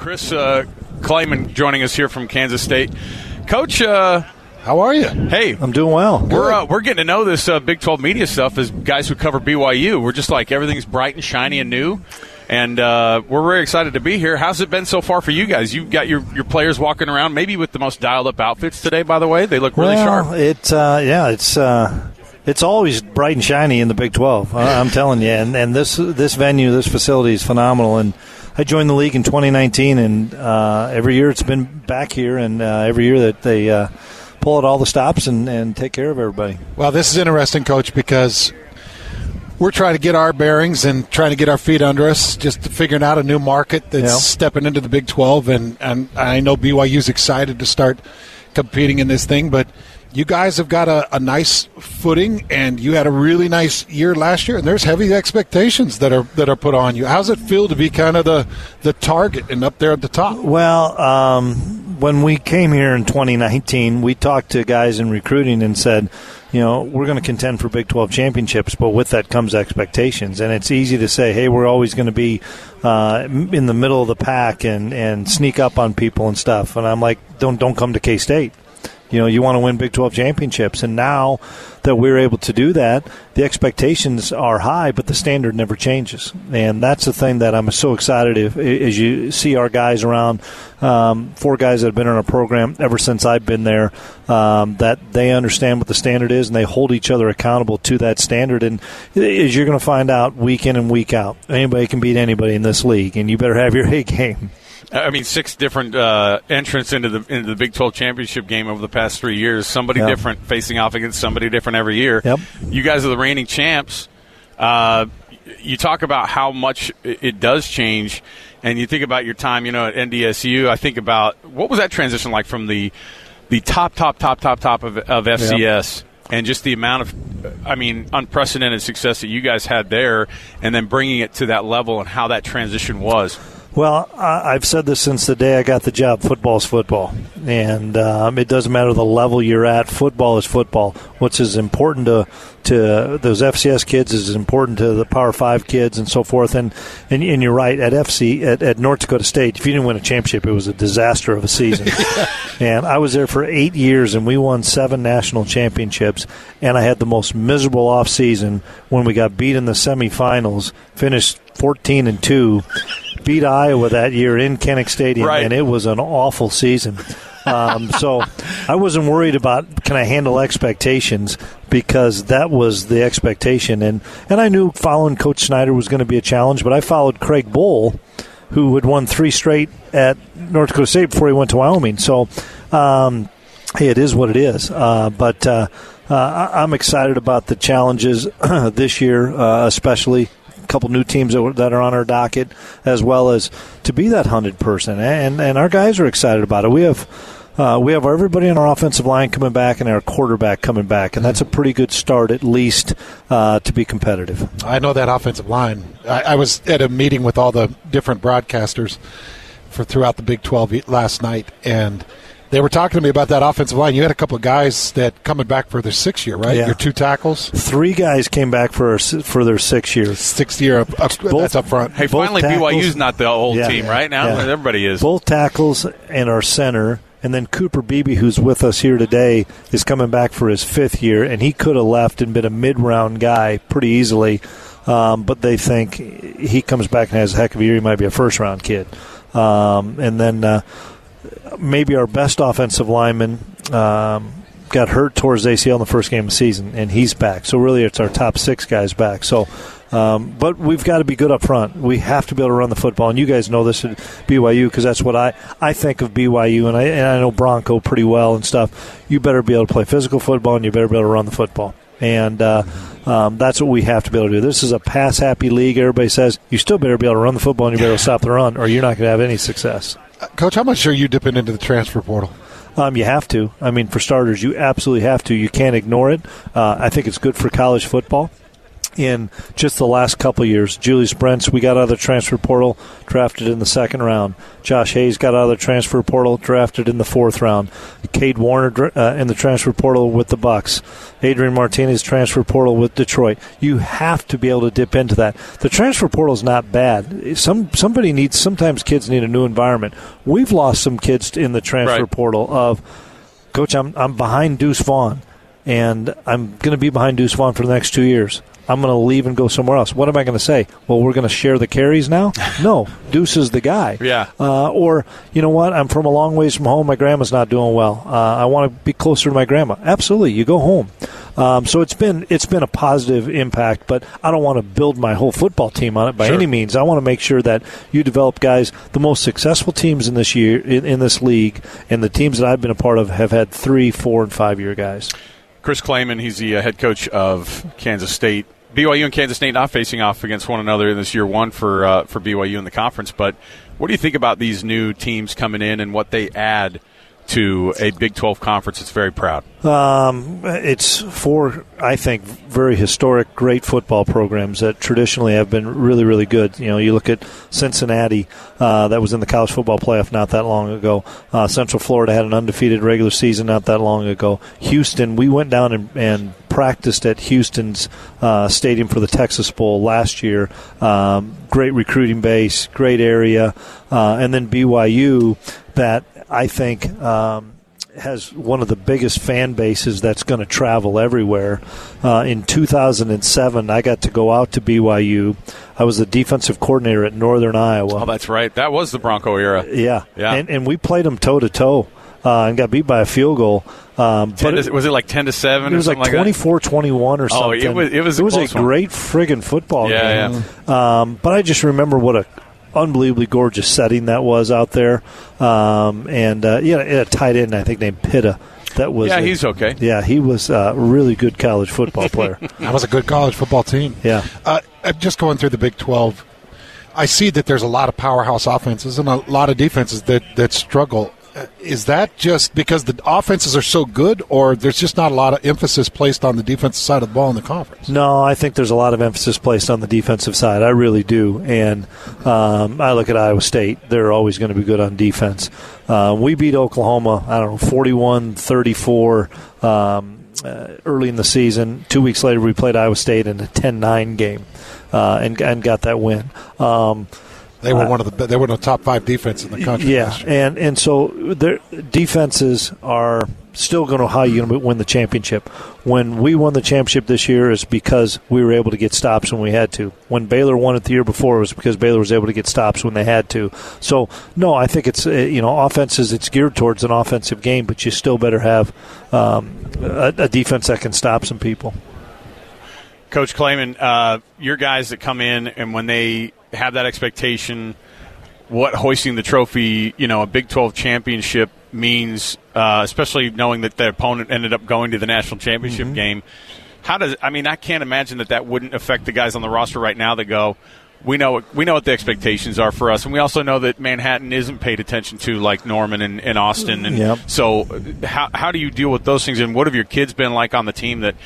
Chris uh, Klieman joining us here from Kansas State. Coach, uh, how are you? Hey, I'm doing well. We're uh, we're getting to know this uh, Big 12 media stuff as guys who cover BYU. We're just like everything's bright and shiny and new, and uh, we're very excited to be here. How's it been so far for you guys? You've got your, your players walking around, maybe with the most dialed up outfits today. By the way, they look really well, sharp. It uh, yeah, it's. Uh, it's always bright and shiny in the Big 12. I'm telling you, and, and this this venue, this facility is phenomenal. And I joined the league in 2019, and uh, every year it's been back here, and uh, every year that they uh, pull at all the stops and, and take care of everybody. Well, this is interesting, Coach, because we're trying to get our bearings and trying to get our feet under us, just figuring out a new market that's Yep. stepping into the Big 12. And, and I know BYU's excited to start competing in this thing, but you guys have got a, a nice footing, and you had a really nice year last year. And there's heavy expectations that are that are put on you. How's it feel to be kind of the the target and up there at the top? Well, um, when we came here in 2019, we talked to guys in recruiting and said, you know, we're going to contend for Big 12 championships, but with that comes expectations. And it's easy to say, hey, we're always going to be uh, in the middle of the pack and, and sneak up on people and stuff. And I'm like, don't don't come to K State. You know, you want to win Big 12 championships. And now that we're able to do that, the expectations are high, but the standard never changes. And that's the thing that I'm so excited if, as you see our guys around, um, four guys that have been in our program ever since I've been there, um, that they understand what the standard is and they hold each other accountable to that standard. And as you're going to find out week in and week out, anybody can beat anybody in this league, and you better have your A game. I mean, six different uh, entrants into the into the Big 12 championship game over the past three years. Somebody Yep. different facing off against somebody different every year. Yep. You guys are the reigning champs. Uh, you talk about how much it it does change, and you think about your time, you know, at NDSU. I think about what was that transition like from the the top, top, top, top, top of, of FCS. And just the amount of, I mean, unprecedented success that you guys had there, and then bringing it to that level and how that transition was. Well, I've said this since the day I got the job. Football's football, and um, it doesn't matter the level you're at. Football is football. What's as important to to those FCS kids is as important to the Power Five kids and so forth. And and, and you're right at FC at, at North Dakota State. If you didn't win a championship, it was a disaster of a season. and I was there for eight years, and we won seven national championships. And I had the most miserable off season when we got beat in the semifinals. Finished 14 and two beat Iowa that year in Kinnick Stadium, Right. and it was an awful season. Um, so I wasn't worried about can I handle expectations because that was the expectation, and and I knew following Coach Snyder was going to be a challenge, but I followed Craig Bohl, who had won three straight at North Dakota State before he went to Wyoming. So. Um, Hey, it is what it is. Uh, but uh, uh, I'm excited about the challenges this year, uh, especially couple new teams that, that are on our docket, as well as to be that hunted person. And and our guys are excited about it. We have. Uh, we have everybody on our offensive line coming back and our quarterback coming back, and that's a pretty good start, at least, uh, to be competitive. I know that offensive line. I, I was at a meeting with all the different broadcasters for throughout the Big 12 last night, and they were talking to me about that offensive line. You had a couple of guys that coming back for their sixth year, right? Yeah. Your two tackles, Three guys came back for for their six years. sixth year up, up that's up front. Hey, Both finally, tackles- BYU's not the old Yeah. team, right? Now Yeah. everybody is. Both tackles and our center, and then Cooper Beebe, who's with us here today, is coming back for his fifth year, and he could have left and been a mid-round guy pretty easily, um, but they think he comes back and has a heck of a year. He might be a first-round kid, um, and then uh, maybe our best offensive lineman. Um, Got hurt towards ACL in the first game of the season, and he's back. So really, it's our top six guys back. So, um, but we've got to be good up front. We have to be able to run the football, and you guys know this at BYU because that's what I, I think of BYU, and I and I know Bronco pretty well and stuff. You better be able to play physical football, and you better be able to run the football, and uh, um, that's what we have to be able to do. This is a pass happy league. Everybody says you still better be able to run the football, and you better stop the run, or you're not going to have any success. Coach, how much are you dipping into the transfer portal? Um, you have to. I mean, for starters, you absolutely have to. You can't ignore it. Uh, I think it's good for college football in just the last couple years. Julius Brents, we got out of the transfer portal, drafted in the second round. Josh Hayes got out of the transfer portal, drafted in the fourth round. Kade Warner uh, in the transfer portal with the Bucs. Adrian Martinez transfer portal with Detroit. You have to be able to dip into that. The transfer portal is not bad. Some somebody needs. Sometimes kids need a new environment. We've lost some kids in the transfer right. portal. Of coach, I'm I'm behind Deuce Vaughn and I'm going to be behind Deuce Vaughn for the next two years. I'm going to leave and go somewhere else. What am I going to say? Well, we're going to share the carries now? No, Deuce is the guy. Yeah. Uh, or, you know what? I'm from a long ways from home. My grandma's not doing well. Uh, I want to be closer to my grandma. Absolutely. You go home. Um, so it's been it's been a positive impact, but I don't want to build my whole football team on it by sure. any means. I want to make sure that you develop guys. The most successful teams in this year in, in this league, and the teams that I've been a part of, have had three, four, and five year guys. Chris Klieman, he's the uh, head coach of Kansas State. BYU and Kansas State not facing off against one another in this year one for uh, for BYU in the conference. But what do you think about these new teams coming in and what they add to a Big 12 conference that's very proud? Um, it's four, I think, very historic, great football programs that traditionally have been really, really good. You know, you look at Cincinnati, uh, that was in the college football playoff not that long ago. Uh, Central Florida had an undefeated regular season not that long ago. Houston, we went down and, and practiced at Houston's uh, stadium for the Texas Bowl last year. Um, great recruiting base, great area, uh, and then BYU that I think. Um, has one of the biggest fan bases that's going to travel everywhere. Uh, in 2007, I got to go out to BYU. I was the defensive coordinator at Northern Iowa. Oh, that's right. That was the Bronco era. Yeah, yeah. And, and we played them toe to toe. And got beat by a field goal. Um, but to, was it like ten to seven? It was like 24-21 or something. Oh, it was. It was. A, it was a one. great friggin' football yeah, game. Yeah. Um, but I just remember what a unbelievably gorgeous setting that was out there. Um, and uh, yeah, a tight end I think named Pitta. That was yeah, a, he's okay. Yeah, he was a really good college football player. that was a good college football team. Yeah, uh, just going through the Big Twelve, I see that there's a lot of powerhouse offenses and a lot of defenses that that struggle is that just because the offenses are so good, or there's just not a lot of emphasis placed on the defensive side of the ball in the conference? No, I think there's a lot of emphasis placed on the defensive side. I really do. And um, I look at Iowa State; they're always going to be good on defense. Uh, we beat Oklahoma, I don't know, 41 34 um, uh, early in the season. Two weeks later, we played Iowa State in a 10 9 game uh, and, and got that win. Um, they were one of the they were the top five defense in the country. Yeah, and and so their defenses are still going to how you going to win the championship. When we won the championship this year is because we were able to get stops when we had to. When Baylor won it the year before it was because Baylor was able to get stops when they had to. So no, I think it's you know offenses it's geared towards an offensive game, but you still better have um, a, a defense that can stop some people. Coach Klieman, uh, your guys that come in and when they have that expectation, what hoisting the trophy, you know, a Big 12 championship means, uh, especially knowing that their opponent ended up going to the national championship mm-hmm. game. How does I mean? I can't imagine that that wouldn't affect the guys on the roster right now that go. We know we know what the expectations are for us, and we also know that Manhattan isn't paid attention to like Norman and, and Austin. And yep. so, how how do you deal with those things? And what have your kids been like on the team that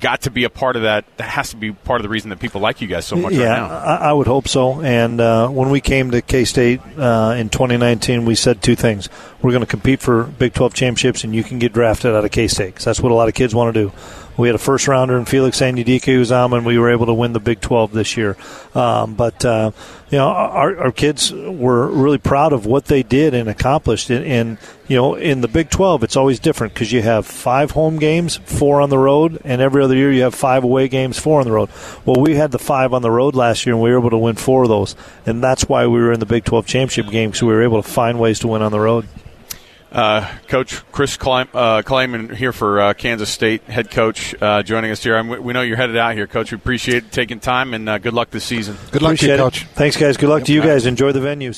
got to be a part of that. That has to be part of the reason that people like you guys so much yeah, right now. I, I would hope so. And uh, when we came to K State uh, in 2019, we said two things: we're going to compete for Big 12 championships, and you can get drafted out of K State because that's what a lot of kids want to do. We had a first rounder in Felix Anudike-Uzomah, and we were able to win the Big 12 this year. Um, but uh, you know, our, our kids were really proud of what they did and accomplished. And, and you know, in the Big 12, it's always different because you have five home games, four on the road, and every other year you have five away games, four on the road. Well, we had the five on the road last year, and we were able to win four of those, and that's why we were in the Big 12 championship game because we were able to find ways to win on the road. Uh, coach Chris Klein, uh, Klieman here for uh, Kansas State head coach uh, joining us here. I'm, we know you're headed out here, coach. We appreciate taking time and uh, good luck this season. Good luck appreciate to you, coach. It. Thanks, guys. Good luck yep. to you guys. Enjoy the venues.